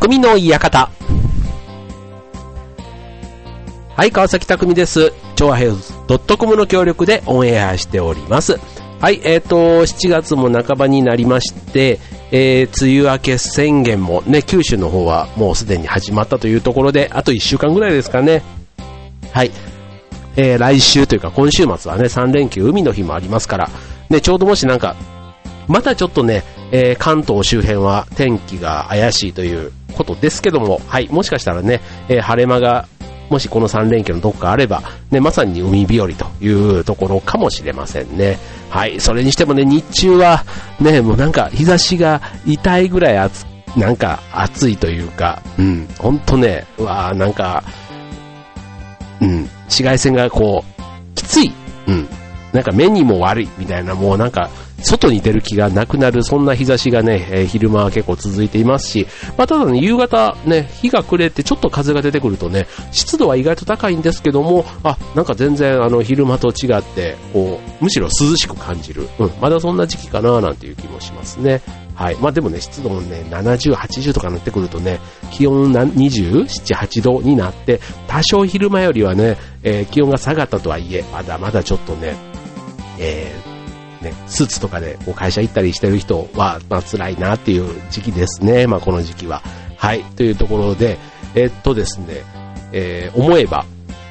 匠の館。はい、川崎匠です。超和平洋 .com の協力でオンエアしております。はい、えっ、と、7月も半ばになりまして、えー、梅雨明け宣言もね、九州の方はもうすでに始まったというところで、あと1週間ぐらいですかね。はい。えー、来週というか今週末はね、3連休海の日もありますから、ね、ちょうどもしなんか、またちょっとね、えー関東周辺は天気が怪しいということですけども、はい、もしかしたらね、えー晴れ間が、もしこの3連休のどっかあれば、ね、まさに海日和というところかもしれませんね。はい、それにしてもね、日中は、ね、もうなんか日差しが痛いぐらい暑、なんか暑いというか、うん、ほんとね、うわーなんか、うん、紫外線がこう、きつい、うん、なんか目にも悪いみたいな、もうなんか、外に出る気がなくなる、そんな日差しがね、えー昼間は結構続いていますし、まあ、ただね、夕方ね、日が暮れてちょっと風が出てくるとね、湿度は意外と高いんですけども、あ、なんか全然あの、昼間と違って、こう、むしろ涼しく感じる。うん、まだそんな時期かななんていう気もしますね。はい。まあでもね、湿度もね、70、80とかになってくるとね、気温27、8度になって、多少昼間よりはね、えー気温が下がったとはいえ、まだまだちょっとね、えーね、スーツとかでこう会社行ったりしてる人は、まあ辛いなっていう時期ですね。まあこの時期は。はい。というところで、えっとですね、えー思えば、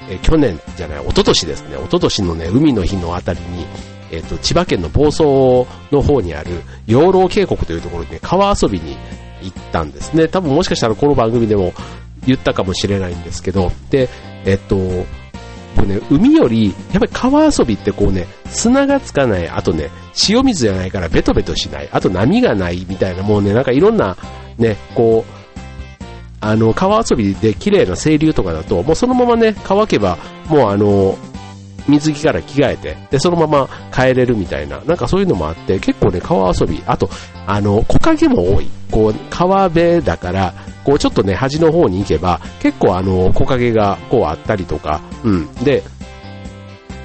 えー去年じゃない、一昨年ですね、一昨年のね、海の日のあたりに、えっと、千葉県の房総の方にある養老渓谷というところにね、川遊びに行ったんですね。多分もしかしたらこの番組でも言ったかもしれないんですけど、で、えっと、ね、海より、やっぱり川遊びってこうね、砂がつかない、あとね、塩水じゃないからベトベトしない、あと波がないみたいな、もうね、なんかいろんな、ね、こう、あの、川遊びで綺麗な清流とかだと、もうそのままね、乾けば、もうあの、水着から着替えて、で、そのまま帰れるみたいな、なんかそういうのもあって、結構ね、川遊び、あと、あの、木陰も多い。こう、川辺だから、こう、ちょっとね、端の方に行けば、結構あの、木陰がこうあったりとか、うん。で、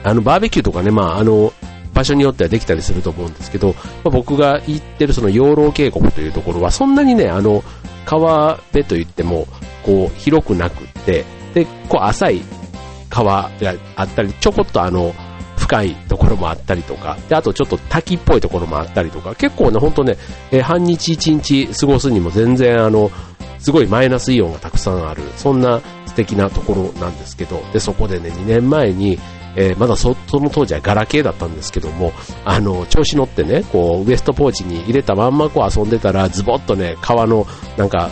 あの、バーベキューとかね、まあ、あの、場所によってはできたりすると思うんですけど、まあ僕が行ってるその養老渓谷というところは、そんなにね、あの、川辺といっても、こう、広くなくって、で、こう、浅い川があったり、ちょこっとあの、深いところもあったりとか、で、あとちょっと滝っぽいところもあったりとか、結構ね、ほんとね、えー半日一日過ごすにも全然あの、すごいマイナスイオンがたくさんある、そんな素敵なところなんですけど、で、そこでね、2年前に、えーまだそその当時はガラケーだったんですけども、あの、調子乗ってね、こう、ウエストポーチに入れたまんまこう遊んでたら、ズボッとね、川の、なんか、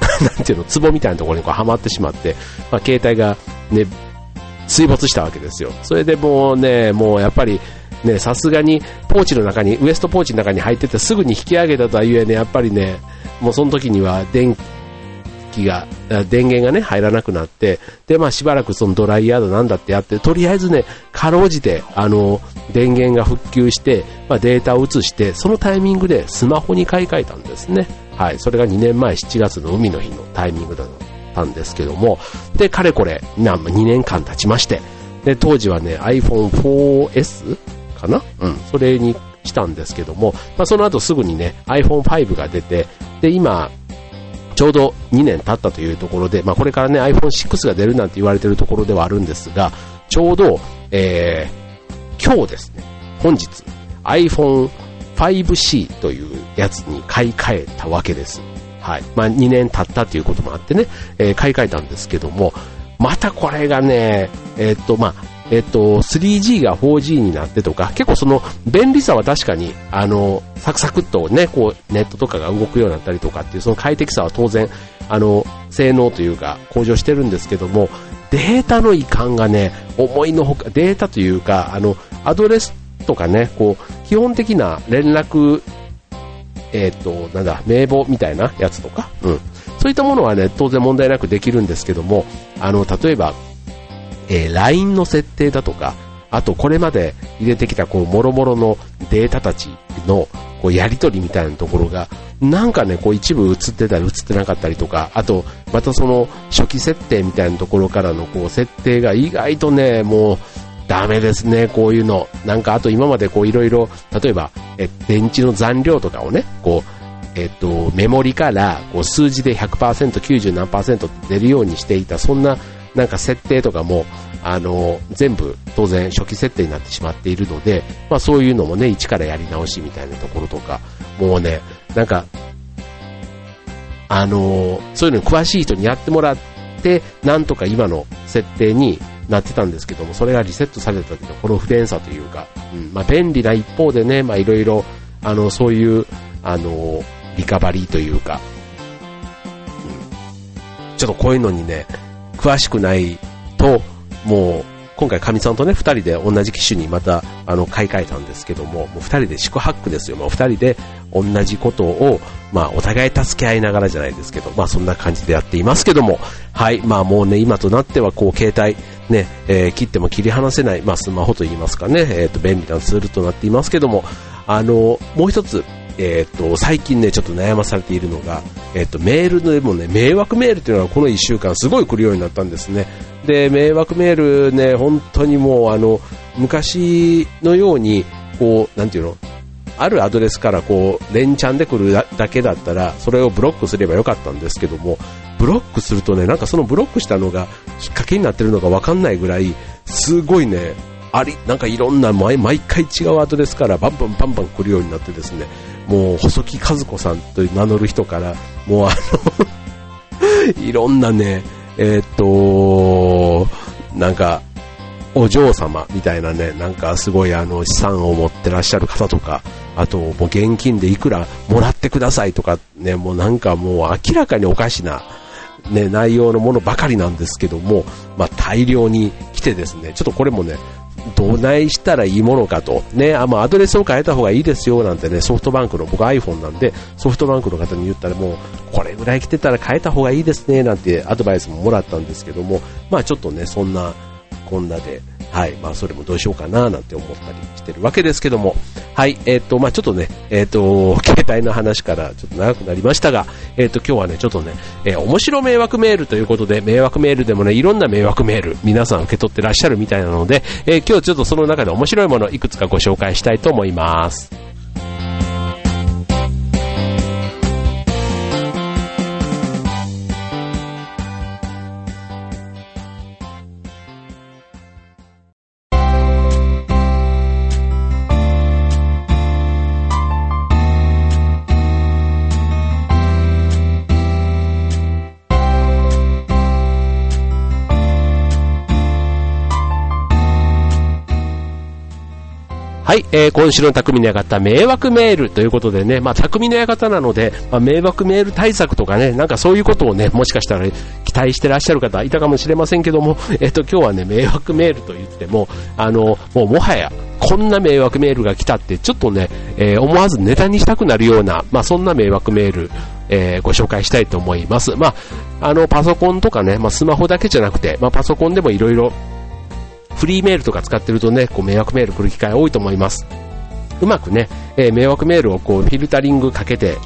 なんていうの、壺みたいなところにこうはまってしまって、まあ、携帯がね、水没したわけですよ。それでもうね、もうやっぱり、ね、さすがにポーチの中に、ウエストポーチの中に入っててすぐに引き上げたとはいえね、やっぱりね、もうその時には電気が、電源がね、入らなくなって、で、まあしばらくそのドライヤードなんだってやって、とりあえずね、かろうじて、あの、電源が復旧して、まあデータを移して、そのタイミングでスマホに買い替えたんですね。はい。それが2年前7月の海の日のタイミングだったんですけども、で、かれこれ、な2年間経ちまして、で、当時はね、iPhone4S かな？うん、それにしたんですけども、まあ、その後すぐにね、iPhone5 が出て、で、今、ちょうど2年経ったというところで、まあ、これからね、iPhone6 が出るなんて言われてるところではあるんですが、ちょうど、えー、今日ですね、本日、iPhone5C というやつに買い替えたわけです。はい。まあ、2年経ったということもあってね、えー買い替えたんですけども、またこれがね、えーっと、まあ、えっと、3G が 4G になってとか、結構その便利さは確かに、あの、サクサクっとね、こう、ネットとかが動くようになったりとかっていう、その快適さは当然、あの、性能というか、向上してるんですけども、データの移管がね、思いのほか、データというか、あの、アドレスとかね、こう、基本的な連絡えっ、と、なんだ、名簿みたいなやつとか、うん。そういったものはね、当然問題なくできるんですけども、あの、例えば、えー LINE の設定だとか、あとこれまで入れてきたこう、諸々のデータたちの、こう、やりとりみたいなところが、なんかね、こう一部映ってたり映ってなかったりとか、あと、またその初期設定みたいなところからのこう、設定が意外とね、もう、ダメですね、こういうの。なんか、あと今までこういろいろ、例えば、え、電池の残量とかをね、こう、えっと、メモリからこう数字で100%、90何出るようにしていた、そんななんか設定とかも、あの、全部当然初期設定になってしまっているので、まあそういうのもね、一からやり直しみたいなところとか、もうね、なんか、あの、そういうのに詳しい人にやってもらって、なんとか今の設定になってたんですけども、それがリセットされた時のこの不便さというか、うん、まあ便利な一方でね、まあいろいろ、あの、そういう、あの、リカバリーというか、うん、ちょっとこういうのにね、詳しくないと、もう、今回、かみさんとね、二人で同じ機種にまた、あの、買い替えたんですけども、もう二人で宿泊ですよ。もう二人で同じことを、まあ、お互い助け合いながらじゃないですけど、まあ、そんな感じでやっていますけども、はい、まあ、もうね、今となっては、こう、携帯、ね、えー、切っても切り離せない、まあ、スマホといいますかね、え、ー、と、便利なツールとなっていますけども、あの、もう一つ、え、ー、と、最近ね、ちょっと悩まされているのが、えっ、と、メールでもね、迷惑メールっていうのがこの1週間すごい来るようになったんですね。で、迷惑メールね、本当にもう、あの、昔のように、こう、なんていうの、あるアドレスからこう、連チャンで来るだけだったら、それをブロックすればよかったんですけども、ブロックするとね、なんかそのブロックしたのがきっかけになってるのがわかんないぐらい、すごいね、あり、なんかいろんな毎、毎回違うアドレスからバンバンバンバン来るようになってですね、もう細木和子さんと名乗る人から、もうあの いろんなね、えー、っと、なんか、お嬢様みたいなね、なんかすごいあの資産を持ってらっしゃる方とか、あともう現金でいくらもらってくださいとかね、もうなんかもう明らかにおかしな、ね、内容のものばかりなんですけども、まあ大量に来てですね、ちょっとこれもね、どないしたらいいものかと、ね、あ、まあ、アドレスを変えた方がいいですよなんてね、ソフトバンクの、僕 iPhone なんで、ソフトバンクの方に言ったらもう、これぐらい来てたら変えた方がいいですねなんてアドバイスももらったんですけども、まあちょっとね、そんな、こんなで、はい、まあそれもどうしようかななんて思ったりしてるわけですけども、はい、えっ、ー、と、まあちょっとね、えっ、ー、と、携帯の話からちょっと長くなりましたが、えっ、ー、と、今日はね、ちょっとね、え面白迷惑メールということで、迷惑メールでもね、いろんな迷惑メール、皆さん受け取ってらっしゃるみたいなので、え今日ちょっとその中で面白いものいくつかご紹介したいと思います。はい、えー、今週の匠の館迷惑メールということでね、まあ、匠の館なので、まあ、迷惑メール対策とかね、なんかそういうことをね、もしかしたら期待してらっしゃる方いたかもしれませんけども、えっ、ー、と、今日はね、迷惑メールと言っても、あの、もうもはや、こんな迷惑メールが来たって、ちょっとね、えー、思わずネタにしたくなるような、まあ、そんな迷惑メール、えー、ご紹介したいと思います。まあ、あの、パソコンとかね、まあ、スマホだけじゃなくて、まあ、パソコンでもいろいろフリーメールとか使ってるとね、こう迷惑メール来る機会多いと思います。うまくね、えー、迷惑メールをこうフィルタリングかけて、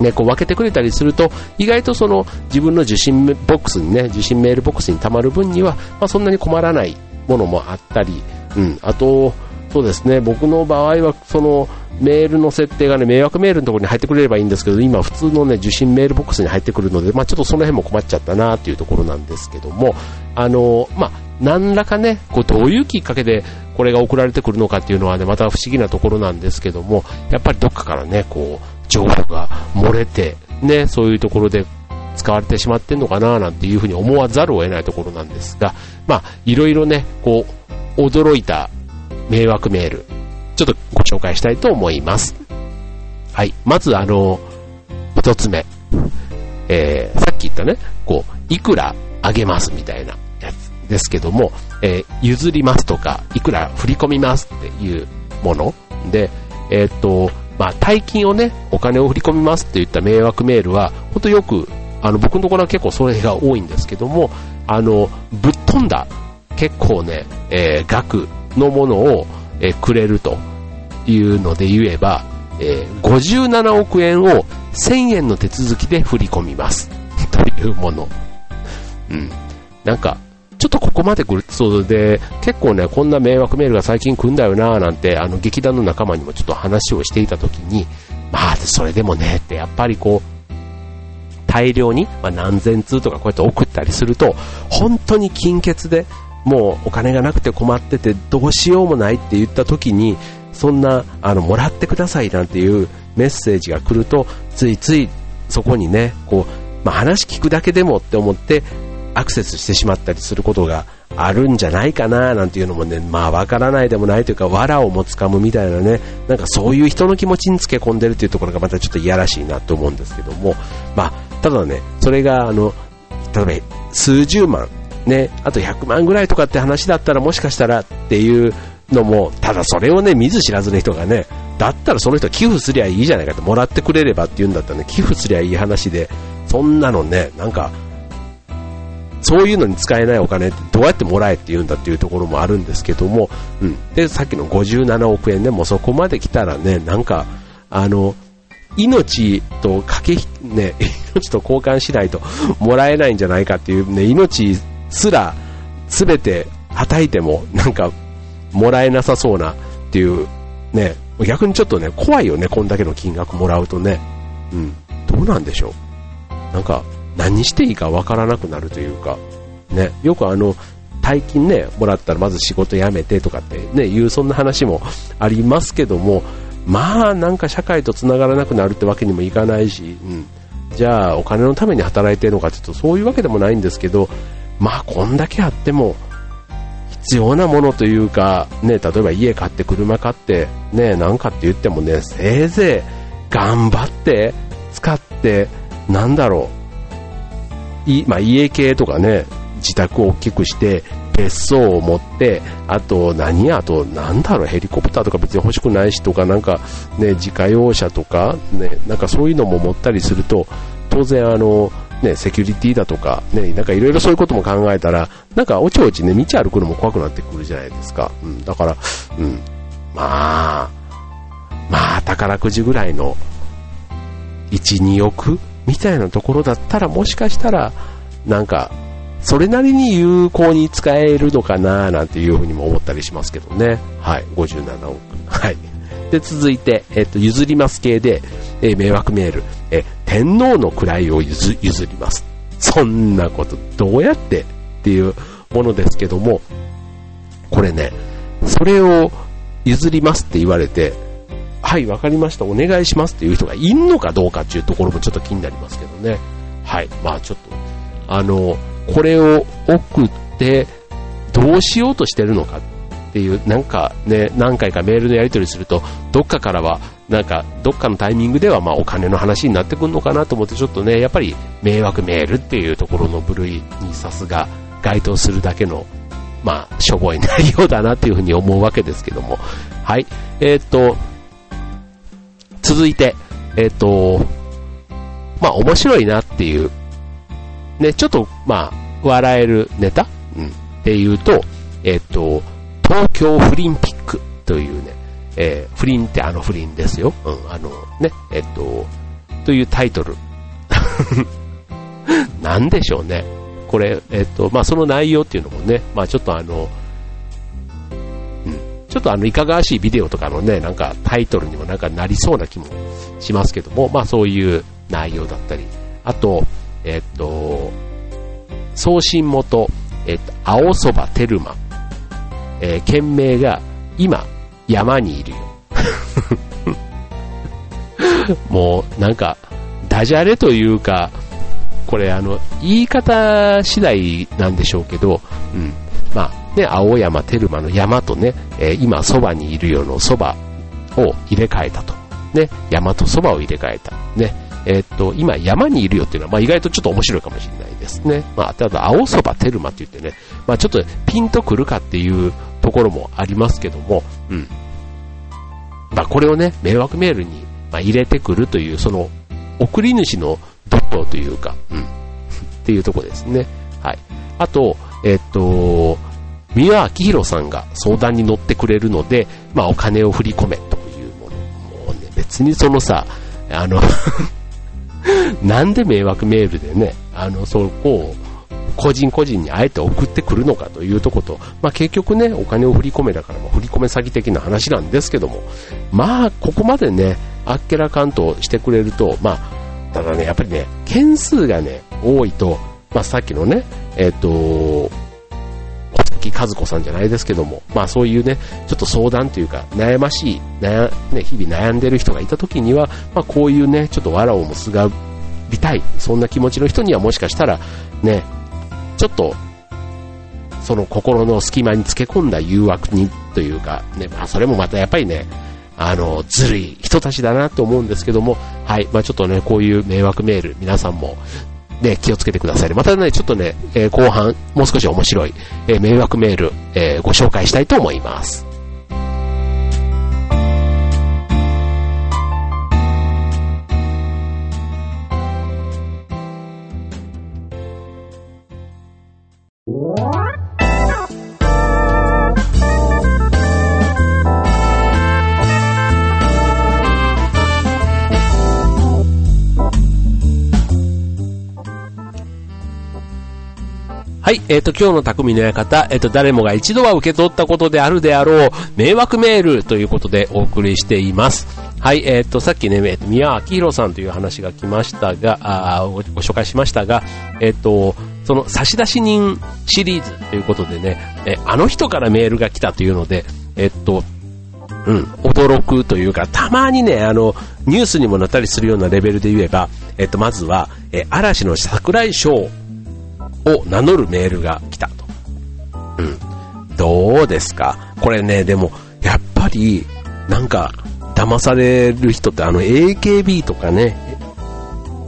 ね、こう分けてくれたりすると、意外とその自分の受信ボックスにね、受信メールボックスに溜まる分には、まあ、そんなに困らないものもあったり、うん、あと、そうですね、僕の場合は、その、メールの設定がね、迷惑メールのところに入ってくれればいいんですけど、今普通のね、受信メールボックスに入ってくるので、まあちょっとその辺も困っちゃったなっていうところなんですけども、あの、まあ何らかね、こうどういうきっかけでこれが送られてくるのかっていうのはね、また不思議なところなんですけども、やっぱりどっかからね、こう、情報が漏れて、ね、そういうところで使われてしまってんのかななんていうふうに思わざるを得ないところなんですが、まあ、いろいろね、こう、驚いた迷惑メール、ちょっとご紹介したいと思います。はい。まず、あの、一つ目。えー、さっき言ったね、こう、いくらあげますみたいなですけども、えー、譲りますとか、いくら振り込みますっていうもので、えー、っと、まあ、大金をね、お金を振り込みますって言った迷惑メールは、ほんとよく、あの、僕のところは結構それが多いんですけども、あの、ぶっ飛んだ、結構ね、えー、額のものを、えー、くれるというので言えば、えー、57億円を1000円の手続きで振り込みます。というもの。うん。なんか、ここまで来るそうで、結構ね、こんな迷惑メールが最近来るんだよなぁなんて、あの、劇団の仲間にもちょっと話をしていたときに、まあ、それでもね、ってやっぱりこう、大量に、まあ、何千通とかこうやって送ったりすると、本当に金欠で、もうお金がなくて困っててどうしようもないって言った時に、そんな、あの、もらってくださいなんていうメッセージが来ると、ついついそこにね、こう、まあ、話聞くだけでもって思ってアクセスしてしまったりすることがあるんじゃないかななんていうのもね、まあわからないでもないというか、藁をもつかむみたいなね、なんかそういう人の気持ちにつけ込んでるというところがまたちょっといやらしいなと思うんですけども、まあ、ただね、それがあの、例えば数十万、ね、あと100万ぐらいとかって話だったらもしかしたらっていうのも、ただそれをね、見ず知らずの人がね、だったらその人寄付すりゃいいじゃないかって、もらってくれればって言うんだったらね、寄付すりゃいい話で、そんなのね、なんか、そういうのに使えないお金ってどうやってもらえって言うんだっていうところもあるんですけども、うん。で、さっきの57億円でもそこまで来たらね、なんか、あの、命とかけ、ね、命と交換しないともらえないんじゃないかっていうね、命すら全て叩いてもなんかもらえなさそうなっていうね、逆にちょっとね、怖いよね、こんだけの金額もらうとね。うん。どうなんでしょう。なんか、何していいかわからなくなるというか、ね、よくあの、大金ね、もらったらまず仕事辞めてとかってね、いうそんな話もありますけども、まあなんか社会と繋がらなくなるってわけにもいかないし、うん。じゃあお金のために働いてるのかって言うとそういうわけでもないんですけど、まあこんだけあっても、必要なものというか、ね、例えば家買って車買って、ね、なんかって言ってもね、せいぜい頑張って使って、なんだろう、いまあ、家系とかね、自宅を大きくして、別荘を持って、あと何や、あとなんだろう、ヘリコプターとか別に欲しくないしとか、なんかね、自家用車とか、ね、なんかそういうのも持ったりすると、当然あの、ね、セキュリティだとか、ね、なんかいろいろそういうことも考えたら、なんかおちおちね、道歩くのも怖くなってくるじゃないですか。うん、だから、うん、まあ、まあ、宝くじぐらいの、1、2億みたいなところだったら、もしかしたら、なんか、それなりに有効に使えるのかななんていうふうにも思ったりしますけどね。はい、57億。はい。で、続いて、えっと、譲ります系で、え、迷惑メール、え天皇の位を譲ります。そんなことどうやってっていうものですけども、これね、それを譲りますって言われて、はい、わかりました、お願いしますっていう人がいんのかどうかっていうところもちょっと気になりますけどね。はい、まあちょっと、あの、これを送ってどうしようとしてるのかっていう、なんかね、何回かメールのやり取りすると、どっかからは、なんか、どっかのタイミングでは、まあ、お金の話になってくるのかなと思って、ちょっとね、やっぱり、迷惑メールっていうところの部類にさすが該当するだけの、まあ、しょぼい内容だなっていうふうに思うわけですけども。はい。えー、っと、続いて、えー、っと、まあ、面白いなっていう、ね、ちょっと、まあ、笑えるネタ、うん、っていうと、えー、っと、東京フリンピックというね、えー、不倫ってあの不倫ですよ。うん、あのね、えっと、というタイトル。なんでしょうね。これ、えっと、まあ、その内容っていうのもね、まあ、ちょっとあの、うん、ちょっとあの、いかがわしいビデオとかのね、なんかタイトルにもなんかなりそうな気もしますけども、まあ、そういう内容だったり、あと、えっと、送信元、えっと、青そばテルマえー、県名が今山にいるよ。もうなんかダジャレというか、これあの、言い方次第なんでしょうけど、うん。ね、青山テルマの山とね、えー、今そばにいるよのそばを入れ替えたと。ね、山とそばを入れ替えた。ね、えー、っと、今山にいるよっていうのは、まあ意外とちょっと面白いかもしれないですね。まあ、ただ青そばテルマって言ってね、まあちょっとピンとくるかっていうところもありますけども、うん。まあ、これをね、迷惑メールに、ま、入れてくるという、その、送り主の度胸というか、うん。っていうとこですね。はい。あと、えっと、三輪明宏さんが相談に乗ってくれるので、まあ、お金を振り込めというもの。もうね、別にそのさ、あの なんで迷惑メールでね、あの、そこを個人個人にあえて送ってくるのかというとこと、まあ、結局ね、お金を振り込めだから、まあ、振り込め詐欺的な話なんですけども、まあ、ここまでね、あっけらかんとしてくれると、まあ、ただね、やっぱりね、件数がね、多いと、まあ、さっきのね、えっ、ー、と、木和子さんじゃないですけども、まあそういうね、ちょっと相談というか、悩ましい、悩ね、日々悩んでる人がいた時には、まあこういうね、ちょっと藁をもすがりたい、そんな気持ちの人にはもしかしたら、ね、ちょっと、その心の隙間につけ込んだ誘惑にというか、ね、まあそれもまたやっぱりね、あの、ずるい人たちだなと思うんですけども、はい、まあちょっとね、こういう迷惑メール、皆さんも、ね、気をつけてください。またね、ちょっとね、えー、後半、もう少し面白い、えー、迷惑メール、えー、ご紹介したいと思います。はい、えっ、ー、と、今日の匠の館、えっ、ー、と、誰もが一度は受け取ったことであるであろう、迷惑メールということでお送りしています。はい、えっ、ー、と、さっきね、宮明宏さんという話が来ましたが、あごご紹介しましたが、えっ、と、その差出人シリーズということでね、えあの人からメールが来たというので、えっと、うん、驚くというか、たまにね、あの、ニュースにもなったりするようなレベルで言えば、えっと、まずは、え嵐の桜井翔を名乗るメールが来たと。うん。どうですか？これね、でも、やっぱり、なんか、騙される人ってあの AKB とかね、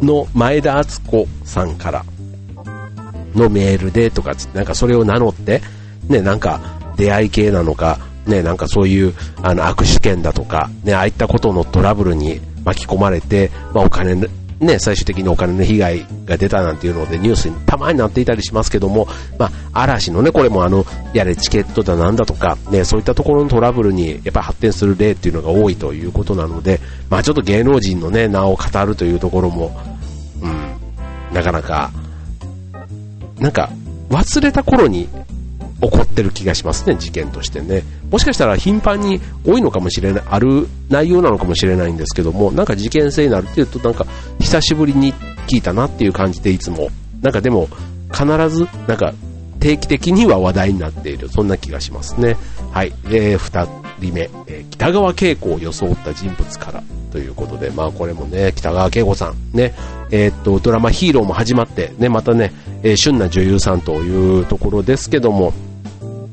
の前田敦子さんからのメールでとか、なんかそれを名乗って、ね、なんか出会い系なのか、ね、なんかそういうあの握手券だとか、ね、ああいったことのトラブルに巻き込まれて、まあ、お金ね、最終的にお金の被害が出たなんていうのでニュースにたまになっていたりしますけども、まあ、嵐のね、これもあの、やれチケットだなんだとか、ね、そういったところのトラブルにやっぱ発展する例っていうのが多いということなので、まあちょっと芸能人のね、名を語るというところも、うん、なかなか、なんか、忘れた頃に起こってる気がしますね、事件としてね。もしかしたら頻繁に多いのかもしれない、ある内容なのかもしれないんですけども、なんか事件性になるっていうと、なんか久しぶりに聞いたなっていう感じでいつも、なんかでも必ず、なんか定期的には話題になっている、そんな気がしますね。はい。で、二人目、えー、北川景子を装った人物からということで、まあこれもね、北川景子さん、ね、えー、っと、ドラマヒーローも始まって、ね、またね、えー、旬な女優さんというところですけども、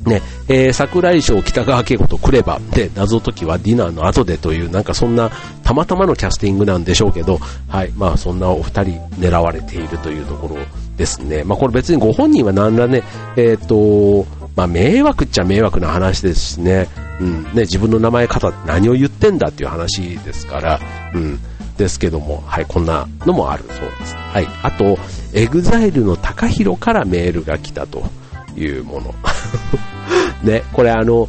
ね、えー、桜井賞北川景子とクレバで謎解きはディナーの後でというなんかそんなたまたまのキャスティングなんでしょうけど、はい、まあそんなお二人狙われているというところですね。まあこれ別にご本人は何らね、えっ、ー、と、まあ迷惑っちゃ迷惑な話ですしね、うん、ね、自分の名前騙って何を言ってんだっていう話ですから、うん、ですけども、はい、こんなのもあるそうです。はい、あと、エグザイルの高弘からメールが来たと。いうもの。ね、これあの、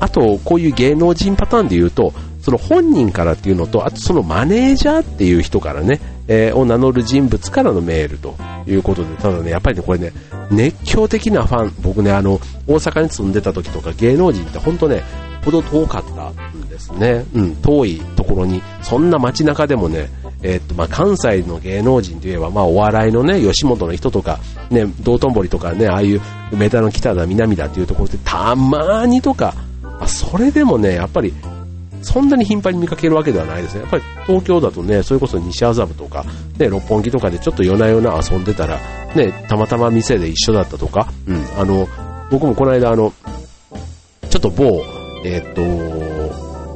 あと、こういう芸能人パターンで言うと、その本人からっていうのと、あとそのマネージャーっていう人からね、えー、を名乗る人物からのメールということで、ただね、やっぱりね、これね、熱狂的なファン、僕ね、あの、大阪に住んでた時とか芸能人って本当ね、ほど遠かったんですね。うん、遠いところに、そんな街中でもね、え、っと、まあ、関西の芸能人といえば、まあ、お笑いのね、吉本の人とか、ね、道頓堀とかね、ああいう梅田の北だ、南だっていうところで、たまにとか、まあ、それでもね、やっぱり、そんなに頻繁に見かけるわけではないですね。やっぱり東京だとね、それこそ西麻布とか、ね、六本木とかでちょっと夜な夜な遊んでたら、ね、たまたま店で一緒だったとか、うん、あの、僕もこの間あの、ちょっと某、えー、っ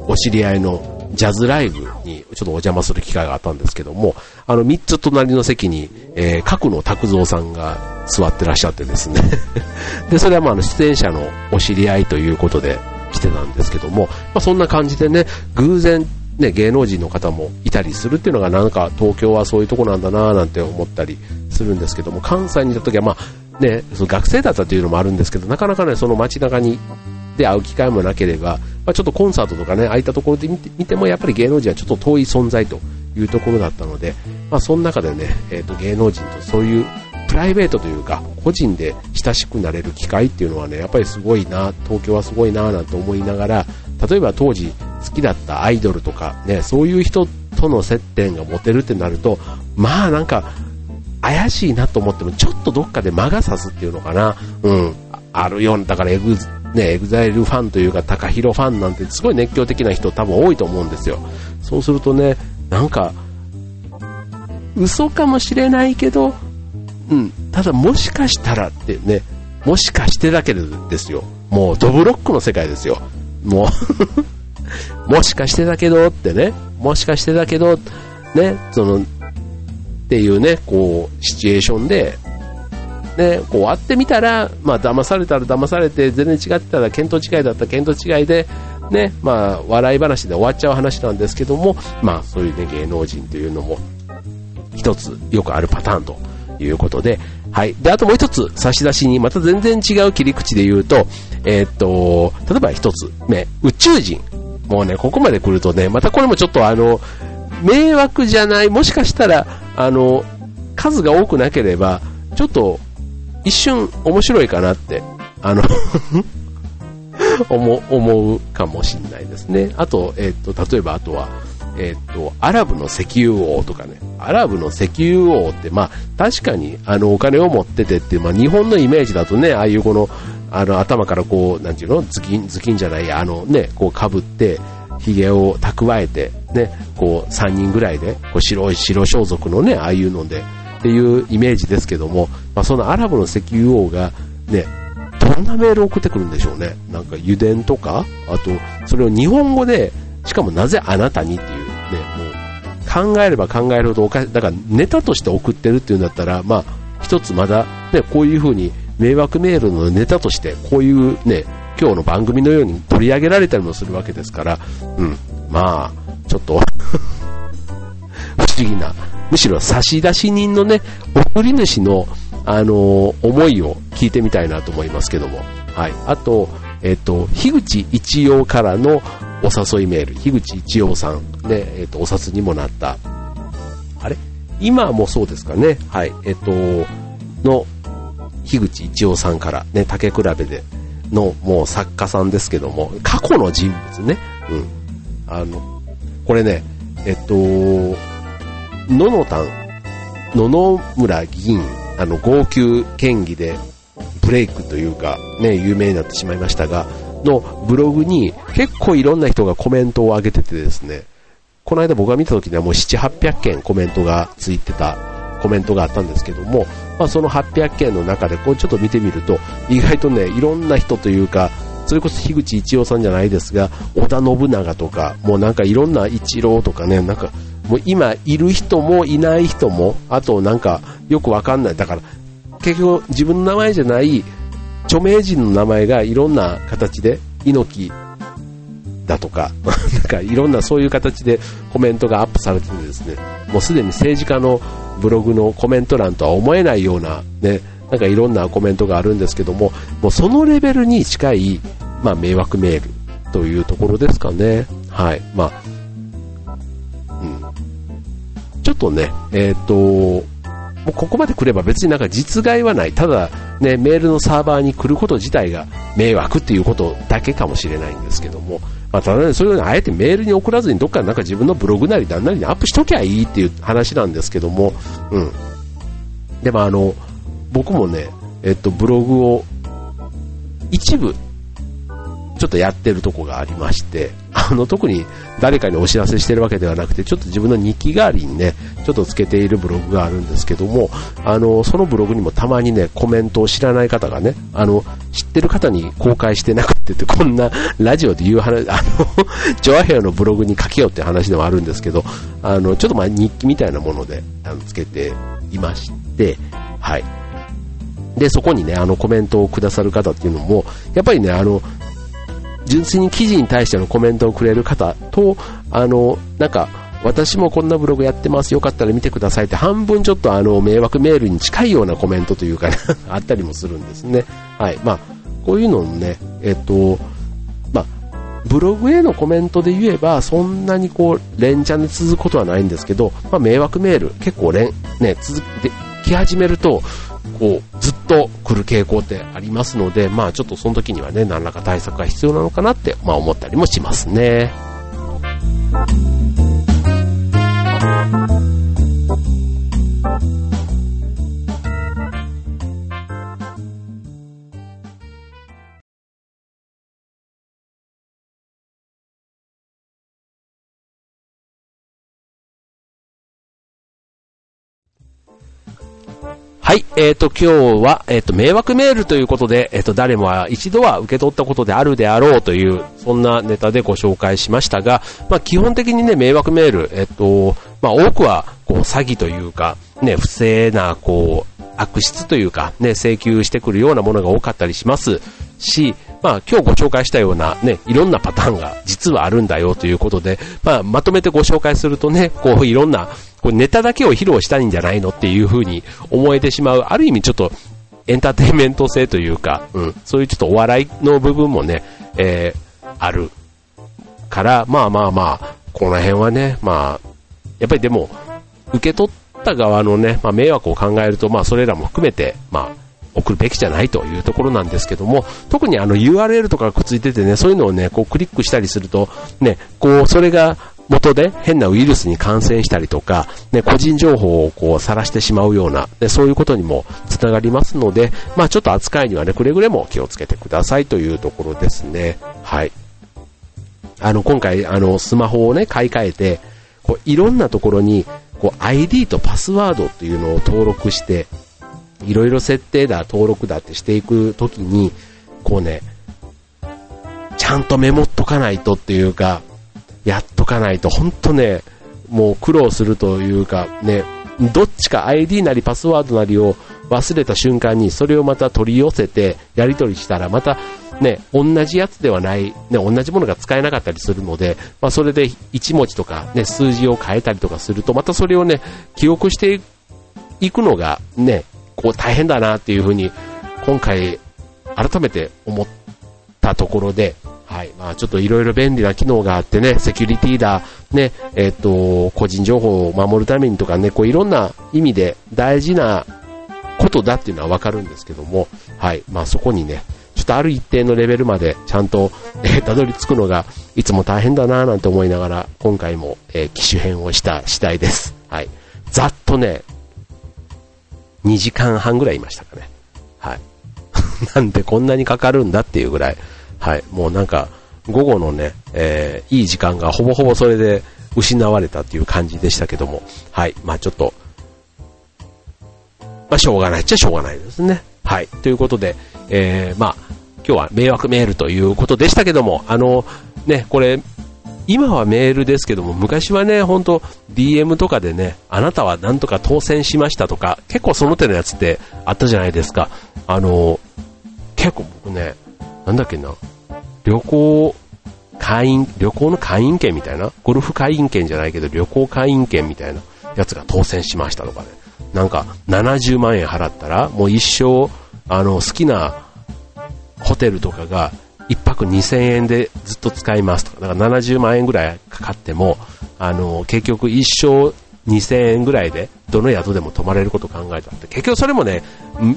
と、お知り合いのジャズライブにちょっとお邪魔する機会があったんですけども、あの、3つ隣の席に、えー、角野拓三さんが座ってらっしゃってですね。で、それはまあ、出演者のお知り合いということで来てたんですけども、まあ、そんな感じでね、偶然、ね、芸能人の方もいたりするっていうのがなんか東京はそういうとこなんだなぁなんて思ったりするんですけども、関西にいた時はまあ、ね、その学生だったというのもあるんですけど、なかなかね、その街中にで会う機会もなければ、まあ、ちょっとコンサートとかね、ああいったところで見て見てもやっぱり芸能人はちょっと遠い存在というところだったので、まあ、その中でね、え、ー、と芸能人とそういうプライベートというか、個人で親しくなれる機会っていうのはね、やっぱりすごいな、東京はすごいな、なんて思いながら、例えば当時、好きだったアイドルとかね、そういう人との接点が持てるってなると、まあなんか、怪しいなと思っても、ちょっとどっかで魔が差すっていうのかな。うん。あるような、だからエグ、ね、 EXILE ファンというか、高弘ファンなんてすごい熱狂的な人多分多いと思うんですよ。そうするとね、なんか、嘘かもしれないけど、うん、ただもしかしたらってね、もしかしてだけですよ。もうドブロックの世界ですよ。もう もしかしてだけどってね、もしかしてだけど、ね、その、っていうね、こう、シチュエーションで、ね、こう会ってみたら、まあ騙されたら騙されて、全然違ってたら見当違いだったら見当違いで、ね、まあ笑い話で終わっちゃう話なんですけども、まあそういうね、芸能人というのも、一つよくあるパターンということで、はい。で、あともう一つ、差し出しに、また全然違う切り口で言うと、えー、っと、例えば一つ目、宇宙人。もうね、ここまで来るとね、またこれもちょっとあの、迷惑じゃない、もしかしたら、あの、数が多くなければ、ちょっと、一瞬面白いかなって、あの 思、思うかもしれないですね。あと、えっ、と、例えばあとは、えっ、と、アラブの石油王とかね、アラブの石油王って、まあ、確かに、あの、お金を持っててっていう、まあ、日本のイメージだとね、ああいうこの、あの、頭からこう、なんていうの？頭巾、頭巾じゃない、あのね、こう被って、髭を蓄えて、ね、こう、3人ぐらいで、こう白い白装束のね、ああいうので、っていうイメージですけども、まあ、そのアラブの石油王が、ね、どんなメールを送ってくるんでしょうね。なんか油田とか、あと、それを日本語で、しかもなぜあなたにっていう、ね、もう、考えれば考えるほどおかしい、だからネタとして送ってるっていうんだったら、まあ、一つまだ、ね、こういう風に迷惑メールのネタとして、こういうね、今日の番組のように取り上げられたりもするわけですから、うん、まあ、ちょっと 不思議な、むしろ差出人のね、送り主の、あのー、思いを聞いてみたいなと思いますけども。はい。あと、えっ、と、樋口一葉からのお誘いメール、樋口一葉さん、ね、えっ、と、お札にもなった、あれ？今もそうですかね。はい。えっ、と、の、樋口一葉さんから、ね、竹比べでの、もう作家さんですけども、過去の人物ね。うん。あの、これね、えっと、ののたん、野々村議員、あの、号泣県議でブレイクというか、ね、有名になってしまいましたが、のブログに結構いろんな人がコメントを上げててですね、この間僕が見た時にはもう7、800件コメントがついてたコメントがあったんですけども、まあ、その800件の中でこうちょっと見てみると、意外とね、いろんな人というか、それこそ樋口一葉さんじゃないですが、織田信長とか、もうなんかいろんな一郎とかね、なんか、もう今いる人もいない人も、あとなんかよくわかんない。だから、結局自分の名前じゃない著名人の名前がいろんな形で、猪木だとか、なんかいろんなそういう形でコメントがアップされててですね、もうすでに政治家のブログのコメント欄とは思えないようなね、なんかいろんなコメントがあるんですけども、もうそのレベルに近い、まあ迷惑メールというところですかね。はい。まあ、ちょっとね、えっ、ー、と、もうここまで来れば別になんか実害はない。ただ、ね、メールのサーバーに来ること自体が迷惑っていうことだけかもしれないんですけども、まあ、ただね、それをあえてメールに送らずにどっかなんか自分のブログなりなんなりにアップしときゃいいっていう話なんですけども、うん。でもあの、僕もね、えっと、ブログを一部ちょっとやってるとこがありまして、あの、特に誰かにお知らせしてるわけではなくて、ちょっと自分の日記代わりにね、ちょっとつけているブログがあるんですけども、あの、そのブログにもたまにね、コメントを知らない方がね、あの、知ってる方に公開してなくてて、こんなラジオで言う話、あの、ジョアヘアのブログに書けよって話でもあるんですけど、あの、ちょっとま日記みたいなもので、あの、つけていまして、はい。で、そこにね、あのコメントをくださる方っていうのも、やっぱりね、あの、純粋に記事に対してのコメントをくれる方と、あの、なんか、私もこんなブログやってます、よかったら見てくださいって半分ちょっとあの迷惑メールに近いようなコメントというか、ね、あったりもするんですね。はい。まあ、こういうのね、えっと、まあ、ブログへのコメントで言えば、そんなにこう、連チャンで続くことはないんですけど、まあ、迷惑メール、結構連、ね、続き始めると、こう、ずっと来る傾向ってありますので、まあちょっとその時にはね、何らか対策が必要なのかなって、まあ思ったりもしますね。はい、えっ、ー、と、今日は、えっ、ー、と、迷惑メールということで、えっ、ー、と、誰もは一度は受け取ったことであるであろうという、そんなネタでご紹介しましたが、まあ、基本的にね、迷惑メール、えっ、と、まあ、多くは、こう、詐欺というか、ね、不正な、こう、悪質というか、ね、請求してくるようなものが多かったりします。し、まあ、今日ご紹介したようなね、いろんなパターンが実はあるんだよということで、まあ、まとめてご紹介するとね、こう、いろんなこれネタだけを披露したいんじゃないのっていう風に思えてしまう、ある意味ちょっとエンターテインメント性というか、うん、そういうちょっとお笑いの部分もね、えー、あるから、まあまあまあ、この辺はね、まあ、やっぱりでも、受け取った側のね、まあ迷惑を考えると、まあそれらも含めて、まあ、送るべきじゃないというところなんですけども、特にあの URL とかがくっついててね、そういうのをね、こうクリックしたりすると、ね、こう、それが元で変なウイルスに感染したりとか、ね、個人情報をこう晒してしまうような、ね、そういうことにもつながりますので、まあちょっと扱いにはね、くれぐれも気をつけてくださいというところですね。はい。あの、今回、あの、スマホをね、買い替えて、こう、いろんなところに、こう、ID とパスワードっていうのを登録して、いろいろ設定だ、登録だってしていくときに、こうね、ちゃんとメモっとかないとっていうか、やっとかないと、本当ね、もう苦労するというか、ね、どっちか ID なりパスワードなりを忘れた瞬間にそれをまた取り寄せてやり取りしたらまたね、同じやつではない、ね、同じものが使えなかったりするので、まあ、それで1文字とか、ね、数字を変えたりとかすると、またそれをね、記憶していくのがね、こう大変だなっていうふうに、今回改めて思ったところで、はい。まあちょっといろいろ便利な機能があってね、セキュリティだ、ね、えっ、と、個人情報を守るためにとかね、こういろんな意味で大事なことだっていうのはわかるんですけども、はい。まあそこにね、ちょっとある一定のレベルまでちゃんと、えー、たどり着くのがいつも大変だなぁなんて思いながら、今回も、えー、機種変をした次第です。はい。ざっとね、2時間半ぐらいいましたかね。はい。なんでこんなにかかるんだっていうぐらい、はい、もうなんか、午後のね、えー、いい時間がほぼほぼそれで失われたっていう感じでしたけども、はい、まあちょっと、まあしょうがないっちゃしょうがないですね。はい、ということで、えー、まあ今日は迷惑メールということでしたけども、あの、ね、これ、今はメールですけども、昔はね、ほんと DM とかでね、あなたはなんとか当選しましたとか、結構その手のやつってあったじゃないですか。あの、結構僕ね、なんだっけな、旅行会員、旅行の会員権みたいな、ゴルフ会員権じゃないけど旅行会員権みたいなやつが当選しましたとかね。なんか70万円払ったらもう一生、あの、好きなホテルとかが1泊2000円でずっと使いますとか、だから70万円ぐらいかかっても、あの、結局一生2000円ぐらいでどの宿でも泊まれることを考えたって、結局それもね、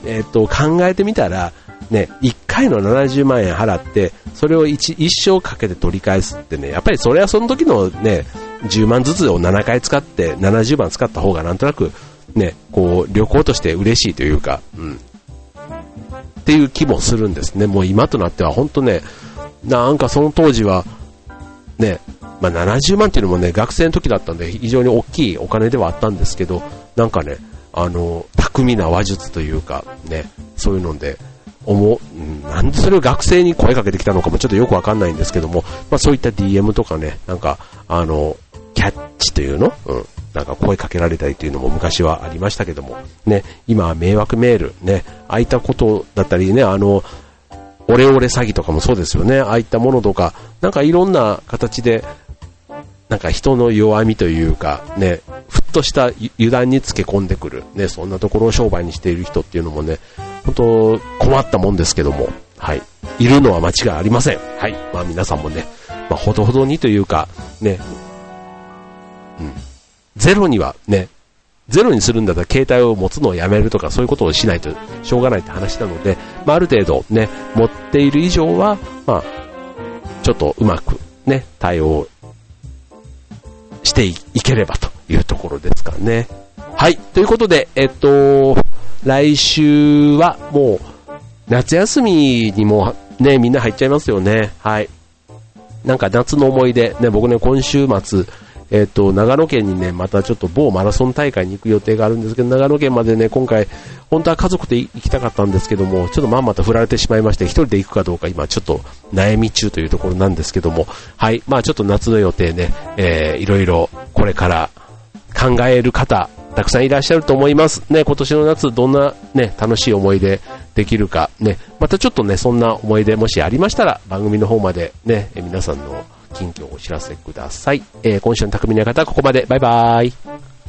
えっ、と、考えてみたら、ね、1回の70万円払って、それを一生かけて取り返すってね、やっぱりそれはその時のね、10万ずつを7回使って、70万使った方がなんとなく、ね、こう、旅行として嬉しいというか、うん。っていう気もするんですね。もう今となっては本当ね、なんかその当時は、ね、まあ、70万っていうのもね、学生の時だったんで非常に大きいお金ではあったんですけど、なんかね、あの、巧みな話術というか、ね、そういうので、思う、なんでそれを学生に声かけてきたのかもちょっとよくわかんないんですけども、まあそういった DM とかね、なんか、あの、キャッチというのうん。なんか声かけられたりというのも昔はありましたけども、ね、今は迷惑メール、ね、ああいったことだったりね、あの、オレオレ詐欺とかもそうですよね、ああいったものとか、なんかいろんな形で、なんか人の弱みというか、ね、ふっとした油断につけ込んでくる、ね、そんなところを商売にしている人っていうのもね、本当困ったもんですけども、はい。いるのは間違いありません。はい。まあ皆さんもね、まあほどほどにというか、ね、うん。ゼロにはね、ゼロにするんだったら携帯を持つのをやめるとかそういうことをしないとしょうがないって話なので、まあある程度ね、持っている以上は、まあ、ちょっとうまくね、対応していければというところですかね。はい。ということで、えっと、来週はもう、夏休みにもね、みんな入っちゃいますよね。はい。なんか夏の思い出、ね、僕ね、今週末、えっ、と、長野県にね、またちょっと某マラソン大会に行く予定があるんですけど、長野県までね、今回、本当は家族で行きたかったんですけども、ちょっとまんまと振られてしまいまして、一人で行くかどうか今ちょっと悩み中というところなんですけども、はい、まあちょっと夏の予定ね、えー、いろいろこれから考える方、たくさんいらっしゃると思います。ね、今年の夏どんなね、楽しい思い出できるか、ね、またちょっとね、そんな思い出もしありましたら、番組の方までね、皆さんの近況をお知らせください。えー、今週の匠の方はここまで。バイバーイ。